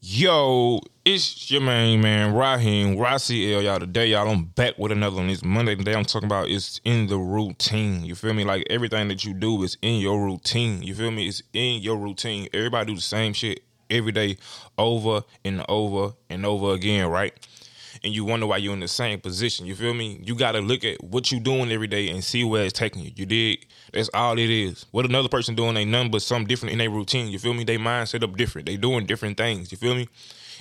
Yo, it's your main man, Raheem, Rossi L. Y'all today, y'all. I'm back with another one. It's Monday. Today I'm talking about it's in the routine. You feel me? Like everything that you do is in your routine. You feel me? It's in your routine. Everybody do the same shit every day, over and over and over again, right? And you wonder why you're in the same position. You feel me? You gotta look at what you doing every day and see where it's taking you. You dig? That's all it is. What another person doing ain't nothing but something different in their routine. You feel me? They mind set up different. They doing different things. You feel me?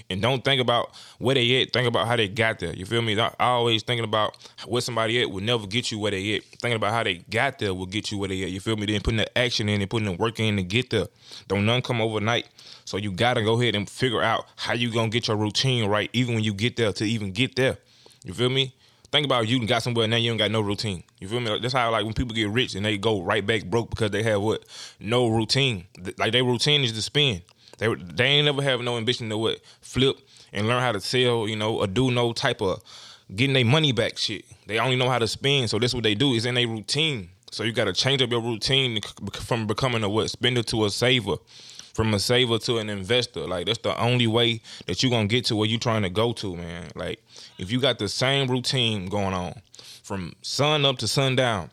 And don't think about where they at. Think about how they got there. You feel me? I always thinking about where somebody at will never get you where they at. Thinking about how they got there will get you where they at. You feel me? Then putting the action in and putting the work in to get there. Don't none come overnight. So you gotta go ahead and figure out how you gonna get your routine right, even when you get there to even get there. You feel me? Think about you got somewhere and now you ain't got no routine. You feel me? That's how like when people get rich and they go right back broke because they have what no routine. Like their routine is to spend. They they ain't never have no ambition to what flip and learn how to sell. You know, or do no type of getting their money back shit. They only know how to spend. So that's what they do is in their routine. So you got to change up your routine from becoming a what spender to a saver from a saver to an investor. Like that's the only way that you're gonna get to where you're trying to go to, man. Like if you got the same routine going on from sun up to sundown,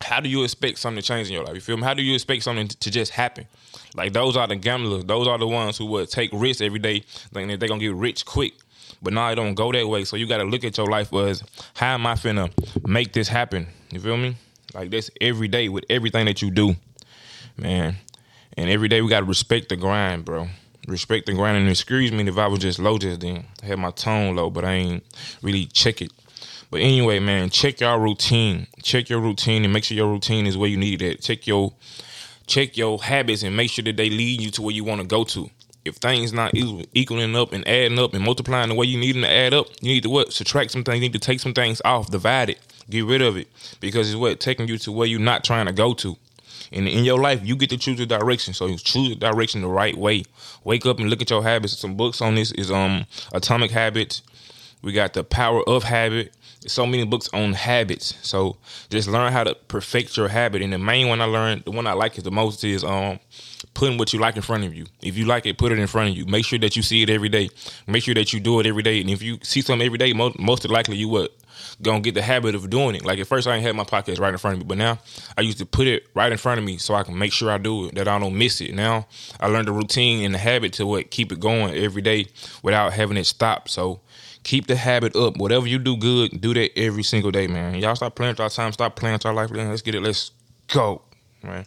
how do you expect something to change in your life? You feel me? How do you expect something to just happen? Like those are the gamblers. Those are the ones who would take risks every day, thinking they're gonna get rich quick. But now it don't go that way. So you gotta look at your life as how am I finna make this happen? You feel me? Like this every day with everything that you do. Man, and every day we gotta respect the grind, bro. Respect the grind. And excuse me if I was just low just then. I had my tone low, but I ain't really check it. But anyway, man, check your routine. Check your routine and make sure your routine is where you need it. Check your check your habits and make sure that they lead you to where you want to go to. If things not equaling up and adding up and multiplying the way you need them to add up, you need to what? Subtract some things. You need to take some things off, divide it, get rid of it, because it's what taking you to where you're not trying to go to. And in your life, you get to choose the direction. So you choose the direction the right way. Wake up and look at your habits. Some books on this is um Atomic Habits. We got the Power of Habit. So many books on habits. So just learn how to perfect your habit. And the main one I learned, the one I like is the most is um putting what you like in front of you. If you like it, put it in front of you. Make sure that you see it every day. Make sure that you do it every day. And if you see something every day, most, most likely you would gonna get the habit of doing it. Like at first, I ain't had my podcast right in front of me, but now I used to put it right in front of me so I can make sure I do it, that I don't miss it. Now I learned the routine and the habit to what keep it going every day without having it stop. So keep the habit up. Whatever you do good, do that every single day, man. Y'all stop playing with our time, stop playing with our life. Let's get it. Let's go, man.